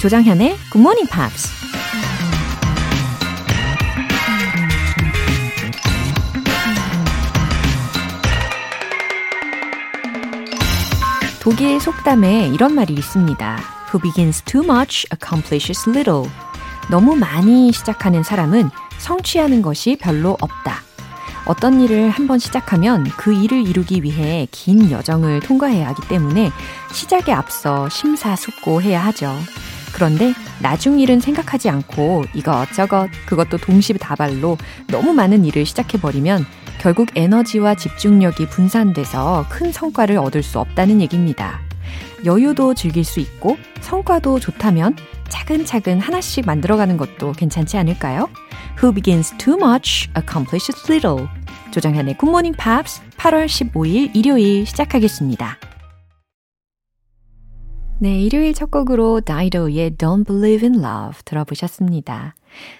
조장현의 Good Morning Pops. 독일 속담에 이런 말이 있습니다. Who begins too much accomplishes little. 너무 많이 시작하는 사람은 성취하는 것이 별로 없다. 어떤 일을 한번 시작하면 그 일을 이루기 위해 긴 여정을 통과해야 하기 때문에 시작에 앞서 심사숙고해야 하죠. 그런데 나중 일은 생각하지 않고 이것저것 그것도 동시다발로 너무 많은 일을 시작해버리면 결국 에너지와 집중력이 분산돼서 큰 성과를 얻을 수 없다는 얘기입니다. 여유도 즐길 수 있고 성과도 좋다면 차근차근 하나씩 만들어가는 것도 괜찮지 않을까요? Who begins too much accomplishes little. 조정현의 Morning Pops 8월 15일 일요일 시작하겠습니다. 네, 일요일 첫 곡으로 Dido의 Don't Believe in Love 들어보셨습니다.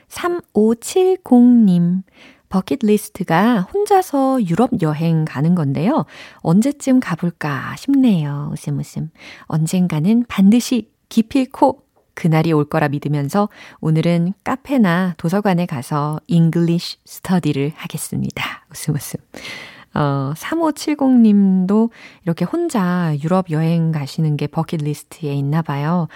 3570님. 버킷리스트가 혼자서 유럽 여행 가는 건데요. 언제쯤 가볼까 싶네요. 웃음 웃음. 언젠가는 반드시 기필코 그날이 올 거라 믿으면서 오늘은 카페나 도서관에 가서 English study를 하겠습니다. 웃음 웃음. 어, 3570님도 이렇게 혼자 유럽 여행 가시는 게 버킷리스트에 있나 봐요.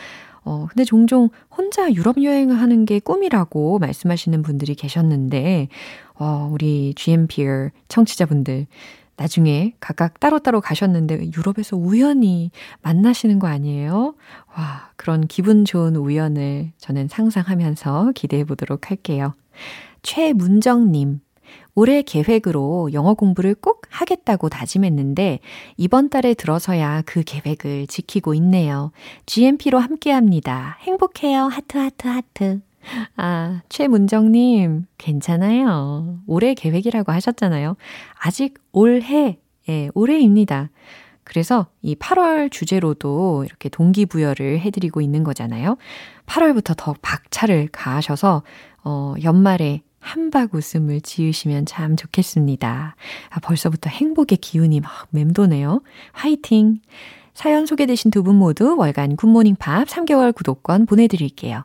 어, 근데 종종 혼자 유럽 여행을 하는 게 꿈이라고 말씀하시는 분들이 계셨는데, 어, 우리 GMPR 청취자분들, 나중에 각각 따로따로 가셨는데 유럽에서 우연히 만나시는 거 아니에요? 와, 그런 기분 좋은 우연을 저는 상상하면서 기대해 보도록 할게요. 최문정님. 올해 계획으로 영어 공부를 꼭 하겠다고 다짐했는데 이번 달에 들어서야 그 계획을 지키고 있네요. GMP로 함께 합니다. 행복해요. 하트, 하트, 하트. 아, 최문정님, 괜찮아요. 올해 계획이라고 하셨잖아요. 아직 올해, 예, 올해입니다. 그래서 이 8월 주제로도 이렇게 동기부여를 해드리고 있는 거잖아요. 8월부터 더 박차를 가하셔서, 어, 연말에 함박 웃음을 지으시면 참 좋겠습니다. 아, 벌써부터 행복의 기운이 막 맴도네요. 화이팅! 사연 소개되신 두 분 모두 월간 Good Morning Pop 3개월 구독권 보내드릴게요.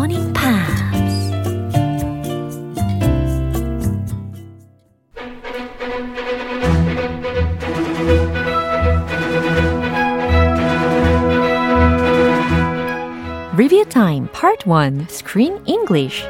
Time Part 1 Screen English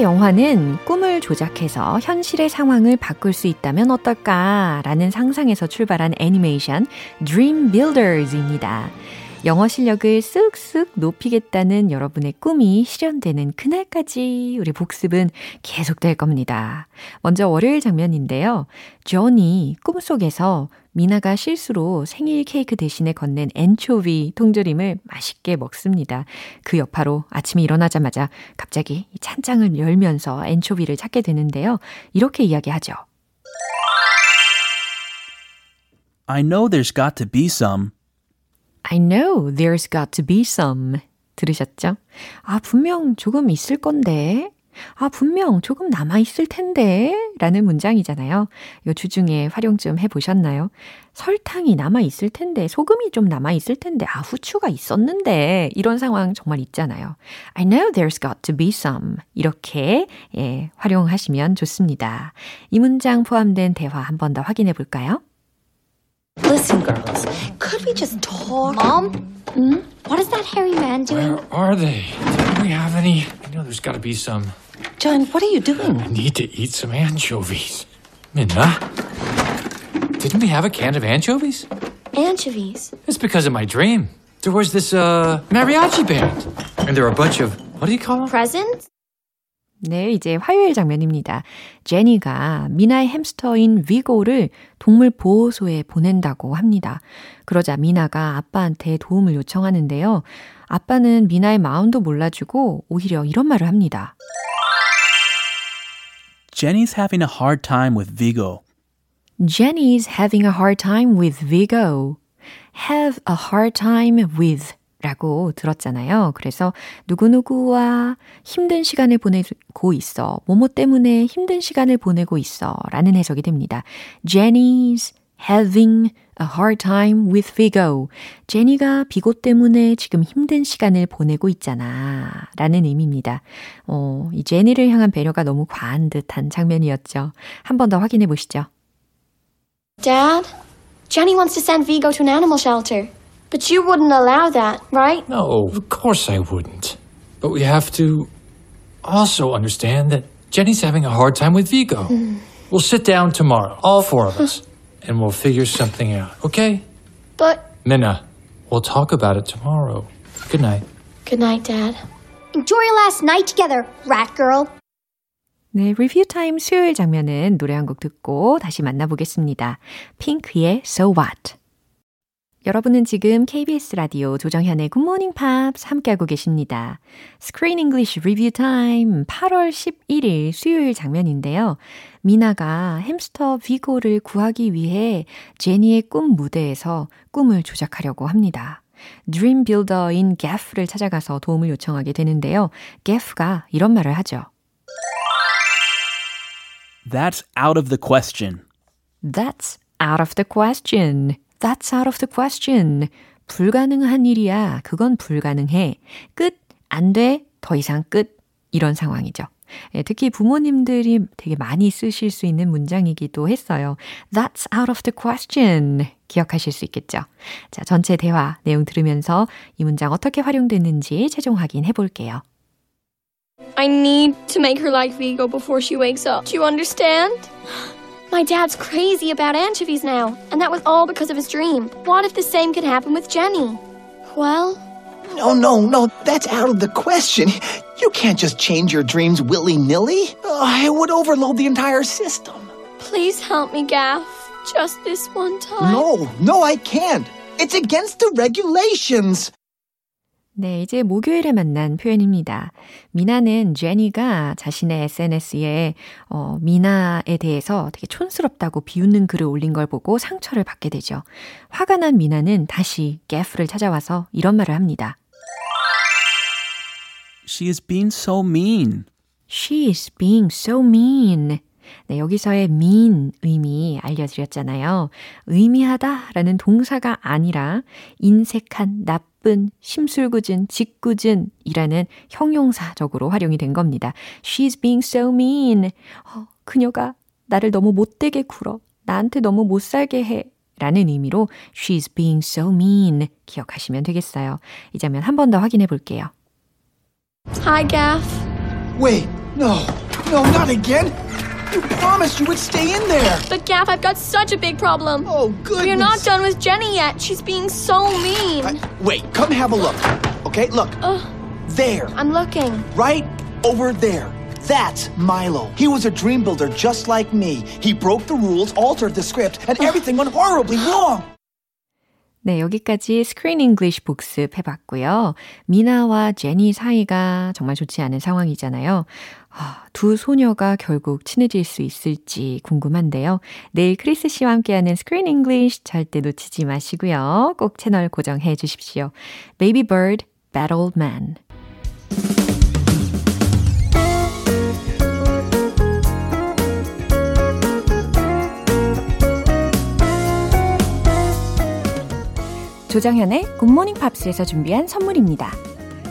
영화는 꿈을 조작해서 현실의 상황을 바꿀 수 있다면 어떨까라는 상상에서 출발한 애니메이션 Dream Builders입니다. 영어 실력을 쓱쓱 높이겠다는 여러분의 꿈이 실현되는 그날까지 우리 복습은 계속될 겁니다. 먼저 월요일 장면인데요. 존이 꿈속에서 미나가 실수로 생일 케이크 대신에 건넨 엔초비 통조림을 맛있게 먹습니다. 그 여파로 아침에 일어나자마자 갑자기 찬장을 열면서 엔초비를 찾게 되는데요. 이렇게 이야기하죠. I know there's got to be some. I know there's got to be some. 들으셨죠? 아, 분명 조금 있을 건데. 아, 분명 조금 남아있을 텐데. 라는 문장이잖아요. 요 주중에 활용 좀 해보셨나요? 설탕이 남아있을 텐데, 소금이 좀 남아있을 텐데, 아, 후추가 있었는데. 이런 상황 정말 있잖아요. I know there's got to be some. 이렇게, 예, 활용하시면 좋습니다. 이 문장 포함된 대화 한 번 더 확인해 볼까요? Listen, girls, could we just talk? Mom? Hmm? What is that hairy man doing? Where are they? Do we have any? I know there's got to be some. John, what are you doing? I need to eat some anchovies. Minna? Didn't we have a can of anchovies? Anchovies. It's because of my dream. There was this, uh, mariachi band. And there were a bunch of, what do you call them? Presents? 네, 이제 화요일 장면입니다. 제니가 미나의 햄스터인 위고를 동물 보호소에 보낸다고 합니다. 그러자 미나가 아빠한테 도움을 요청하는데요. 아빠는 미나의 마음도 몰라주고 오히려 이런 말을 합니다. Jenny's having a hard time with Vigo. Jenny's having a hard time with Vigo. have a hard time with 라고 들었잖아요. 그래서 누구누구와 힘든 시간을 보내고 있어. 뭐뭐 때문에 힘든 시간을 보내고 있어. 라는 해석이 됩니다. Jenny's having a hard time with Vigo. 제니가 비고 때문에 지금 힘든 시간을 보내고 있잖아. 라는 의미입니다. 어, 이 제니를 향한 배려가 너무 과한 듯한 장면이었죠. 한 번 더 확인해 보시죠. Dad, Jenny wants to send Vigo to an animal shelter. But you wouldn't allow that, right? No, of course I wouldn't. But we have to also understand that Jenny's having a hard time with Vigo. we'll sit down tomorrow, all four of us, and we'll figure something out, okay? But Minna, we'll talk about it tomorrow. Good night. good night, Dad. Enjoy your last night together, rat girl. 네, 리뷰 타임 수요일 장면은 노래 한 곡 듣고 다시 만나보겠습니다. 핑크의 So What. 여러분은 지금 KBS 라디오 조정현의 굿모닝 팝스 함께하고 계십니다. Screen English Review Time 8월 11일 수요일 장면인데요. 미나가 햄스터 비고를 구하기 위해 제니의 꿈 무대에서 꿈을 조작하려고 합니다. Dream Builder인 게프를 찾아가서 도움을 요청하게 되는데요. 게프가 이런 말을 하죠. That's out of the question. That's out of the question. That's out of the question. 불가능한 일이야. 그건 불가능해. 끝. 안 돼. 더 이상 끝. 이런 상황이죠. 예, 특히 부모님들이 되게 많이 쓰실 수 있는 문장이기도 했어요. That's out of the question. 기억하실 수 있겠죠? 자, 전체 대화 내용 들으면서 이 문장 어떻게 활용됐는지 최종 확인해 볼게요. I need to make her like Vigo before she wakes up. Do you understand? My dad's crazy about anchovies now, and that was all because of his dream. What if the same could happen with Jenny? Well, No, no, no, that's out of the question. You can't just change your dreams willy nilly. it would overload the entire system. please help me, Gaff. Just this one time. No, no, I can't. It's against the regulations. 네, 이제 목요일에 만난 표현입니다. 미나는 제니가 자신의 SNS에 어, 미나에 대해서 되게 촌스럽다고 비웃는 글을 올린 걸 보고 상처를 받게 되죠. 화가 난 미나는 다시 게프를 찾아와서 이런 말을 합니다. She is being so mean. She is being so mean. 네, 여기서의 mean 의미 알려드렸잖아요. 의미하다 라는 동사가 아니라 인색한, 나쁜, 심술궂은, 짓궂은 이라는 형용사적으로 활용이 된 겁니다. She's being so mean. 어, 그녀가 나를 너무 못되게 굴어. 나한테 너무 못살게 해. 라는 의미로 She's being so mean 기억하시면 되겠어요. 이 장면 한 번 더 확인해 볼게요. Hi, Gaff. Wait, no, no, not again. You promised you would stay in there. But Gaff, I've got such a big problem. Oh, goodness. We're not done with Jenny yet. She's being so mean. I- wait, come have a look. Okay, look. There, I'm looking. right over there. That's Milo. He was a dream builder just like me. He broke the rules, altered the script, and everything went horribly wrong. 네, 여기까지 스크린 잉글리시 복습 해봤고요. 미나와 제니 사이가 정말 좋지 않은 상황이잖아요. 아, 두 소녀가 결국 친해질 수 있을지 궁금한데요. 내일 크리스 씨와 함께하는 Screen English 절대 놓치지 마시고요. 꼭 채널 고정해 주십시오. Baby Bird, Battle Man. 조정현의 굿모닝 팝스에서 준비한 선물입니다.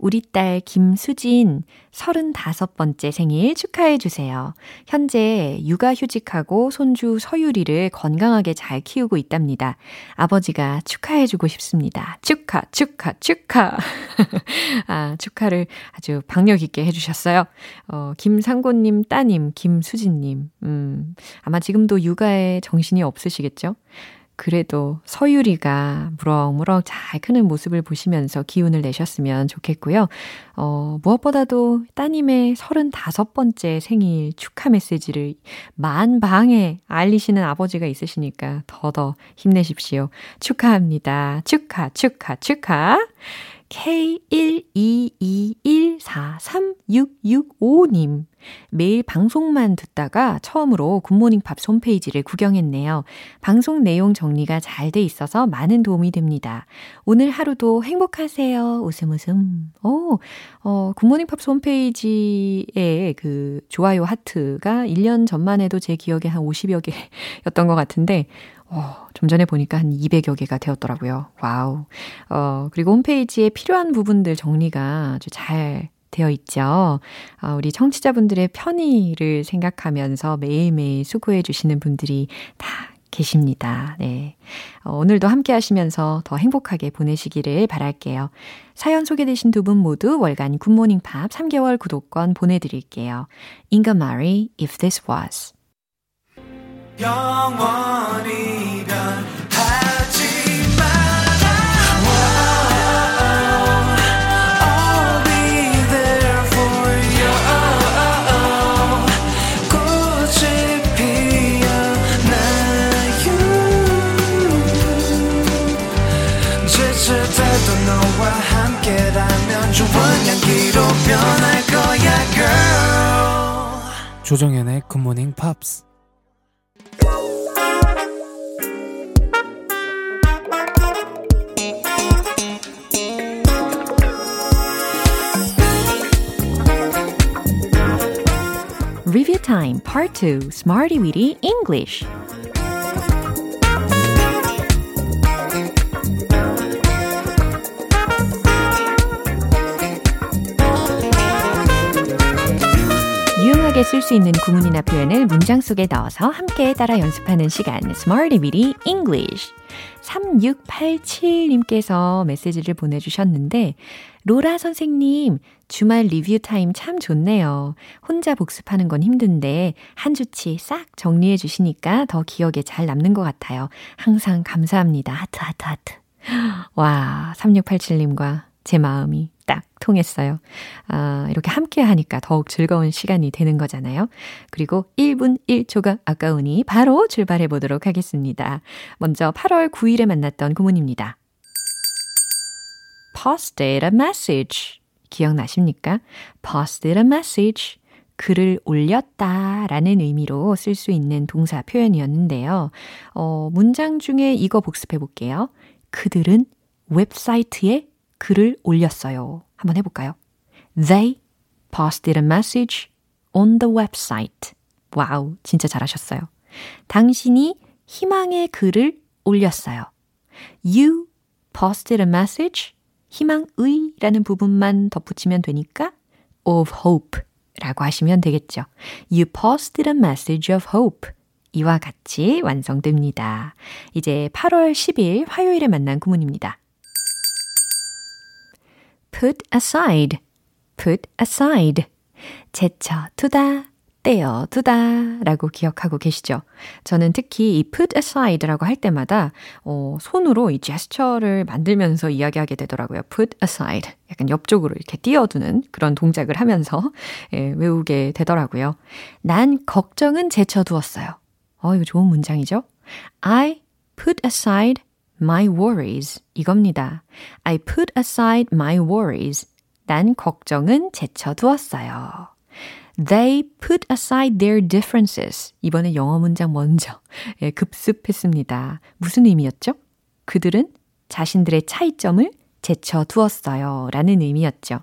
우리 딸 김수진 35번째 생일 축하해 주세요. 현재 육아 휴직하고 손주 서유리를 건강하게 잘 키우고 있답니다. 아버지가 축하해 주고 싶습니다. 축하, 축하, 축하. 아, 축하를 아주 박력 있게 해 주셨어요. 어, 김상곤 님 따님, 김수진 님. 음, 아마 지금도 육아에 정신이 없으시겠죠? 그래도 서유리가 무럭무럭 잘 크는 모습을 보시면서 기운을 내셨으면 좋겠고요. 어, 무엇보다도 따님의 35번째 생일 축하 메시지를 만방에 알리시는 아버지가 있으시니까 더더 힘내십시오. 축하합니다. 축하, 축하, 축하. K122143665님. 매일 방송만 듣다가 처음으로 굿모닝 팝 홈페이지를 구경했네요. 방송 내용 정리가 잘 돼 있어서 많은 도움이 됩니다. 오늘 하루도 행복하세요. 웃음 웃음. 오, 어, 굿모닝 팝 홈페이지에 그 좋아요 하트가 1년 전만 해도 제 기억에 한 50여 개였던 것 같은데, 어, 좀 전에 보니까 한 200여 개가 되었더라고요. Wow. 어, 그리고 홈페이지에 필요한 부분들 정리가 아주 잘 되어 있죠. 어, 우리 청취자분들의 편의를 생각하면서 매일매일 수고해 주시는 분들이 다 계십니다. 네. 어, 오늘도 함께 하시면서 더 행복하게 보내시기를 바랄게요. 사연 소개되신 두 분 모두 월간 굿모닝 팝 3개월 구독권 보내드릴게요. 인가 마리, If This Was. 영원 조정연의 굿모닝 팝스 Review Time Part 2 Smarty Weedy English 쓸 수 있는 구문이나 표현을 문장 속에 넣어서 함께 따라 연습하는 시간 Smarty Weedy English 3687님께서 메시지를 보내주셨는데 로라 선생님, 주말 리뷰 타임 참 좋네요. 혼자 복습하는 건 힘든데 한 주치 싹 정리해 주시니까 더 기억에 잘 남는 것 같아요. 항상 감사합니다. 하트, 하트, 하트. 와, 3687님과 제 마음이 딱 통했어요. 아, 이렇게 함께 하니까 더욱 즐거운 시간이 되는 거잖아요. 그리고 1분 1초가 아까우니 바로 출발해 보도록 하겠습니다. 먼저 8월 9일에 만났던 구문입니다. posted a message. 기억나십니까? posted a message. 글을 올렸다 라는 의미로 쓸 수 있는 동사 표현이었는데요. 어, 문장 중에 이거 복습해 볼게요. 그들은 웹사이트에 글을 올렸어요. 한번 해볼까요? They posted a message on the website. Wow, 진짜 잘하셨어요. 당신이 희망의 글을 올렸어요. You posted a message 희망의 라는 부분만 덧붙이면 되니까 of hope 라고 하시면 되겠죠. You posted a message of hope. 이와 같이 완성됩니다. 이제 8월 10일 화요일에 만난 구문입니다. Put aside, put aside. 제쳐 두다, 떼어 두다 라고 기억하고 계시죠? 저는 특히 이 put aside라고 할 때마다 어, 손으로 이 제스처를 만들면서 이야기하게 되더라고요. put aside. 약간 옆쪽으로 이렇게 띄어두는 그런 동작을 하면서 예, 외우게 되더라고요. 난 걱정은 제쳐두었어요. 어, 이거 좋은 문장이죠? I put aside my worries. 이겁니다. I put aside my worries. 난 걱정은 제쳐두었어요. They put aside their differences. 이번에 영어 문장 먼저 예, 급습했습니다. 무슨 의미였죠? 그들은 자신들의 차이점을 제쳐두었어요. 라는 의미였죠.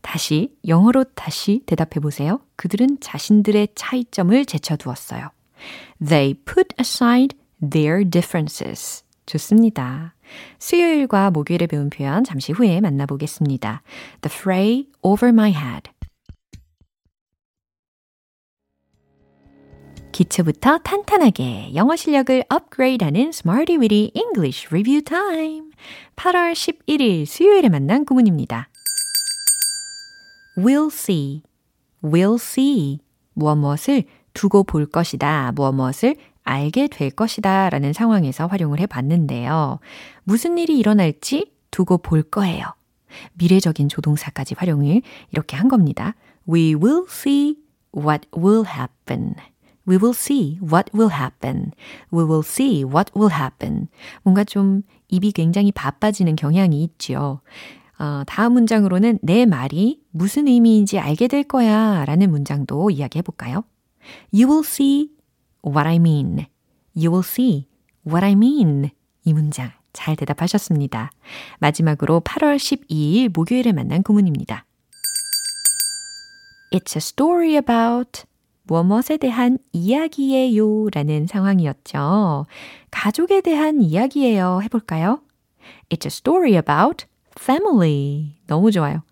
다시 영어로 다시 대답해 보세요. 그들은 자신들의 차이점을 제쳐두었어요. They put aside their differences. 좋습니다. 수요일과 목요일에 배운 표현 잠시 후에 만나보겠습니다. The fray over my head. 기초부터 탄탄하게 영어 실력을 업그레이드하는 Smarty Weedy English Review Time. 8월 11일 수요일에 만난 구문입니다. We'll see. We'll see. 무엇 무엇을 두고 볼 것이다. 무엇 무엇을 알게 될 것이다. 라는 상황에서 활용을 해 봤는데요. 무슨 일이 일어날지 두고 볼 거예요. 미래적인 조동사까지 활용을 이렇게 한 겁니다. We will see what will happen. We will see what will happen. We will see what will happen. 뭔가 좀 입이 굉장히 바빠지는 경향이 있죠. 어, 다음 문장으로는 내 말이 무슨 의미인지 알게 될 거야 라는 문장도 이야기해 볼까요? You will see what I mean. You will see what I mean. 이 문장 잘 대답하셨습니다. 마지막으로 8월 12일 목요일에 만난 구문입니다. It's a story about 무엇에 대한 이야기예요 라는 상황이었죠. 가족에 대한 이야기예요 해볼까요? It's a story about family. 너무 좋아요.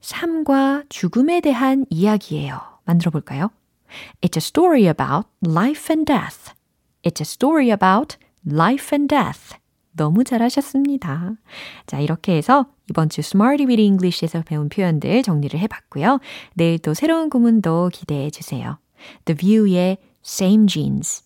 삶과 죽음에 대한 이야기예요. 만들어 볼까요? It's a story about life and death. It's a story about life and death. 너무 잘하셨습니다. 자, 이렇게 해서 이번 주 Smarty with English에서 배운 표현들 정리를 해봤고요. 내일 또 새로운 구문도 기대해 주세요. The View의 Same Jeans.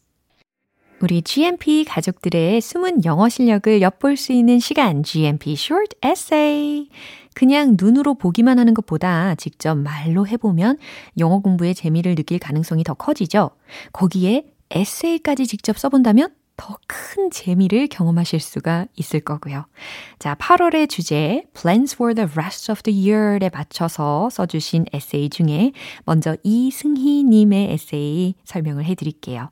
우리 GMP 가족들의 숨은 영어 실력을 엿볼 수 있는 시간 GMP Short Essay. 그냥 눈으로 보기만 하는 것보다 직접 말로 해보면 영어 공부의 재미를 느낄 가능성이 더 커지죠. 거기에 에세이까지 직접 써본다면 더 큰 재미를 경험하실 수가 있을 거고요. 자, 8월의 주제 Plans for the rest of the year에 맞춰서 써주신 에세이 중에 먼저 이승희 님의 에세이 설명을 해드릴게요.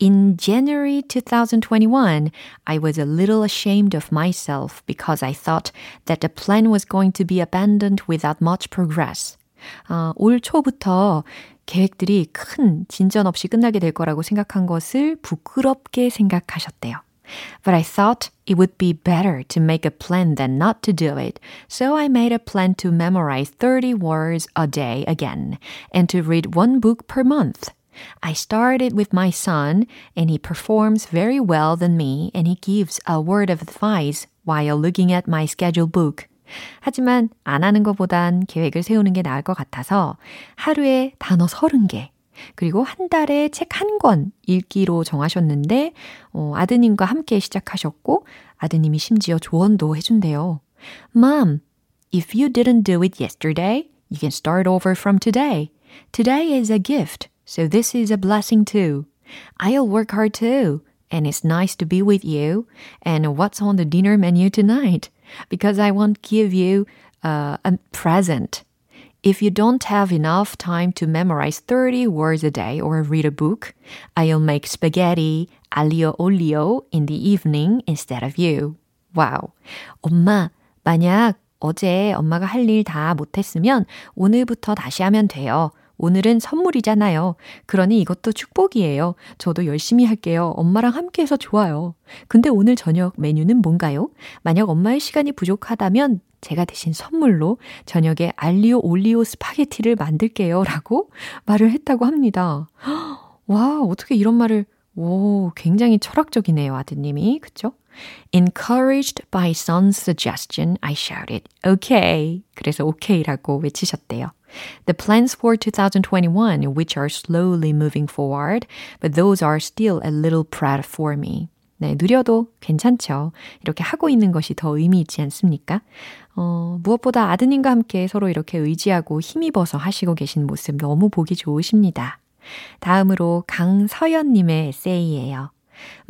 In January 2021, I was a little ashamed of myself because I thought that the plan was going to be abandoned without much progress. 아, 올 초부터 계획들이 큰 진전 없이 끝나게 될 거라고 생각한 것을 부끄럽게 생각하셨대요. But I thought it would be better to make a plan than not to do it. So I made a plan to memorize 30 words a day again and to read one book per month. I started with my son and he performs very well than me and he gives a word of advice while looking at my schedule book. 하지만 안 하는 것보단 계획을 세우는 게 나을 것 같아서 하루에 단어 30개, 그리고 한 달에 책 한 권 읽기로 정하셨는데, 어, 아드님과 함께 시작하셨고, 아드님이 심지어 조언도 해준대요. Mom, if you didn't do it yesterday, you can start over from today. Today is a gift, so this is a blessing too. I'll work hard too. And it's nice to be with you. And what's on the dinner menu tonight? because I won't give you uh, a present. If you don't have enough time to memorize 30 words a day or read a book, I'll make spaghetti aglio olio in the evening instead of you. 와우. 엄마, 만약 어제 엄마가 할 일 다 못했으면 오늘부터 다시 하면 돼요. 오늘은 선물이잖아요. 그러니 이것도 축복이에요. 저도 열심히 할게요. 엄마랑 함께 해서 좋아요. 근데 오늘 저녁 메뉴는 뭔가요? 만약 엄마의 시간이 부족하다면 제가 대신 선물로 저녁에 알리오 올리오 스파게티를 만들게요. 라고 말을 했다고 합니다. 와, 어떻게 이런 말을, 오, 굉장히 철학적이네요, 아드님이. 그쵸? Encouraged by son's suggestion, I shouted, okay. 그래서 okay라고 외치셨대요. The plans for 2021, which are slowly moving forward, but those are still a little proud for me. 네, 느려도 괜찮죠. 이렇게 하고 있는 것이 더 의미 있지 않습니까? 어, 무엇보다 아드님과 함께 서로 이렇게 의지하고 힘입어서 하시고 계신 모습 너무 보기 좋으십니다. 다음으로 강서연님의 에세이예요.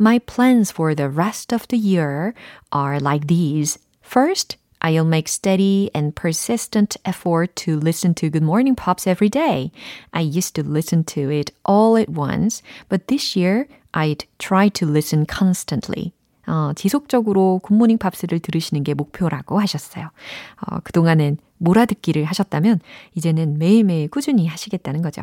My plans for the rest of the year are like these. First, I'll make steady and persistent effort to listen to Good Morning Pops every day. I used to listen to it all at once, but this year I'd try to listen constantly. 어, 지속적으로 굿모닝 팝스를 들으시는 게 목표라고 하셨어요. 어, 그동안은 몰아듣기를 하셨다면 이제는 매일매일 꾸준히 하시겠다는 거죠.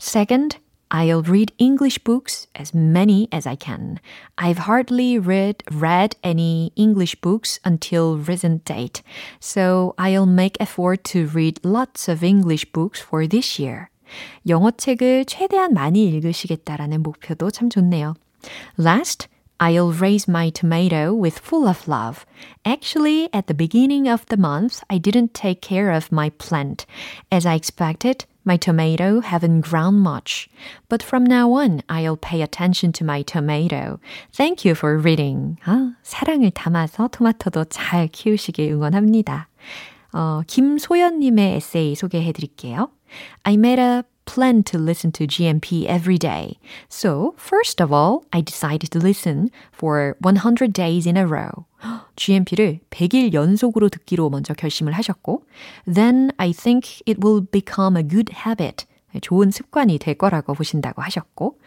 Second, I'll read English books as many as I can. I've hardly read read any English books until recent date, so I'll make effort to read lots of English books for this year. 영어 책을 최대한 많이 읽으시겠다라는 목표도 참 좋네요. Last, I'll raise my tomato with full of love. Actually, at the beginning of the month, I didn't take care of my plant. As I expected, my tomato haven't grown much. But from now on, I'll pay attention to my tomato. Thank you for reading. 아, 사랑을 담아서 토마토도 잘 키우시길 응원합니다. 어, 김소연님의 에세이 소개해 드릴게요. I made a plan to listen to GMP every day. So, first of all, I decided to listen for 100 days in a row. GMP를 100일 연속으로 듣기로 먼저 결심을 하셨고, then I think it will become a good habit. 좋은 습관이 될 거라고 보신다고 하셨고,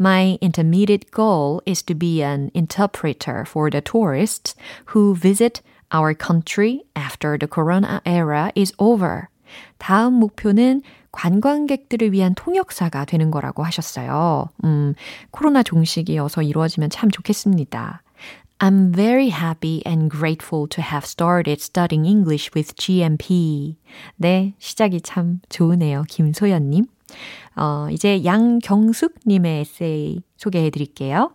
My intermediate goal is to be an interpreter for the tourists who visit our country after the corona era is over. 다음 목표는 관광객들을 위한 통역사가 되는 거라고 하셨어요. 음, 코로나 종식이어서 이루어지면 참 좋겠습니다. I'm very happy and grateful to have started studying English with GMP. 네, 시작이 참 좋으네요. 김소연님. 어, 이제 양경숙님의 에세이 소개해 드릴게요.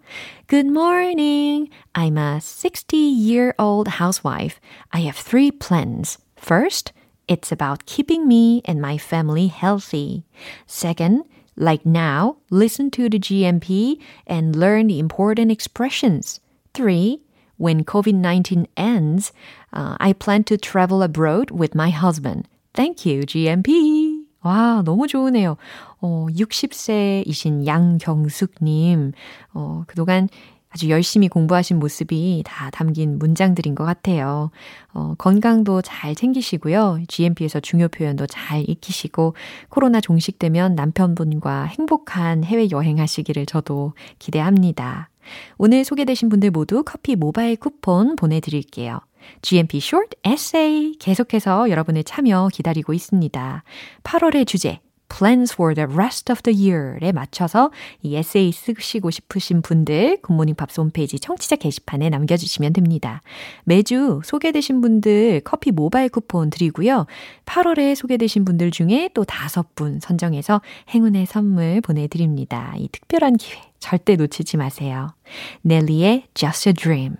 Good morning. I'm a 60-year-old housewife. I have three plans. First, It's about keeping me and my family healthy. Second, like now, listen to the GMP and learn the important expressions. Three, when COVID 19 ends, uh, I plan to travel abroad with my husband. Thank you, GMP. 와, 너무 좋으네요. 어, 60세이신 양경숙님, 어, 그동안 아주 열심히 공부하신 모습이 다 담긴 문장들인 것 같아요. 어, 건강도 잘 챙기시고요. GMP에서 중요 표현도 잘 익히시고 코로나 종식되면 남편분과 행복한 해외 여행하시기를 저도 기대합니다. 오늘 소개되신 분들 모두 커피 모바일 쿠폰 보내드릴게요. GMP Short Essay 계속해서 여러분의 참여 기다리고 있습니다. 8월의 주제 plans for the rest of the year에 맞춰서 이 에세이 쓰시고 싶으신 분들 굿모닝 팝스 홈페이지 청취자 게시판에 남겨주시면 됩니다. 매주 소개되신 분들 커피 모바일 쿠폰 드리고요. 8월에 소개되신 분들 중에 또 다섯 분 선정해서 행운의 선물 보내드립니다. 이 특별한 기회 절대 놓치지 마세요. 넬리의 Just a Dream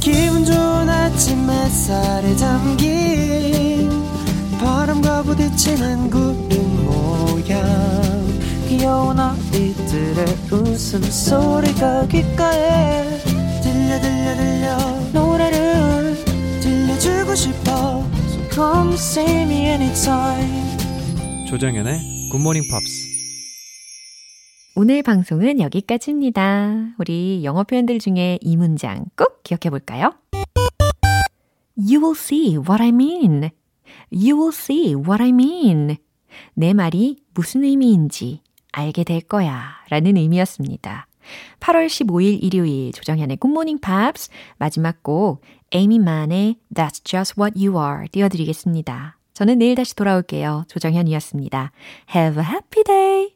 기분 좋은 아침 햇살에 담긴 부딪히는 구름 모양 귀여운 아이들의 웃음소리가 귓가에 들려 들려 들려 노래를 들려주고 싶어 So come see me anytime 조정현의 굿모닝 팝스 오늘 방송은 여기까지입니다. 우리 영어 표현들 중에 이 문장 꼭 기억해 볼까요? You will see what I mean. You will see what I mean. 내 말이 무슨 의미인지 알게 될 거야. 라는 의미였습니다. 8월 15일 일요일 조정현의 굿모닝 팝스 마지막 곡 에이미만의 That's Just What You Are 띄워드리겠습니다. 저는 내일 다시 돌아올게요. 조정현이었습니다. Have a happy day!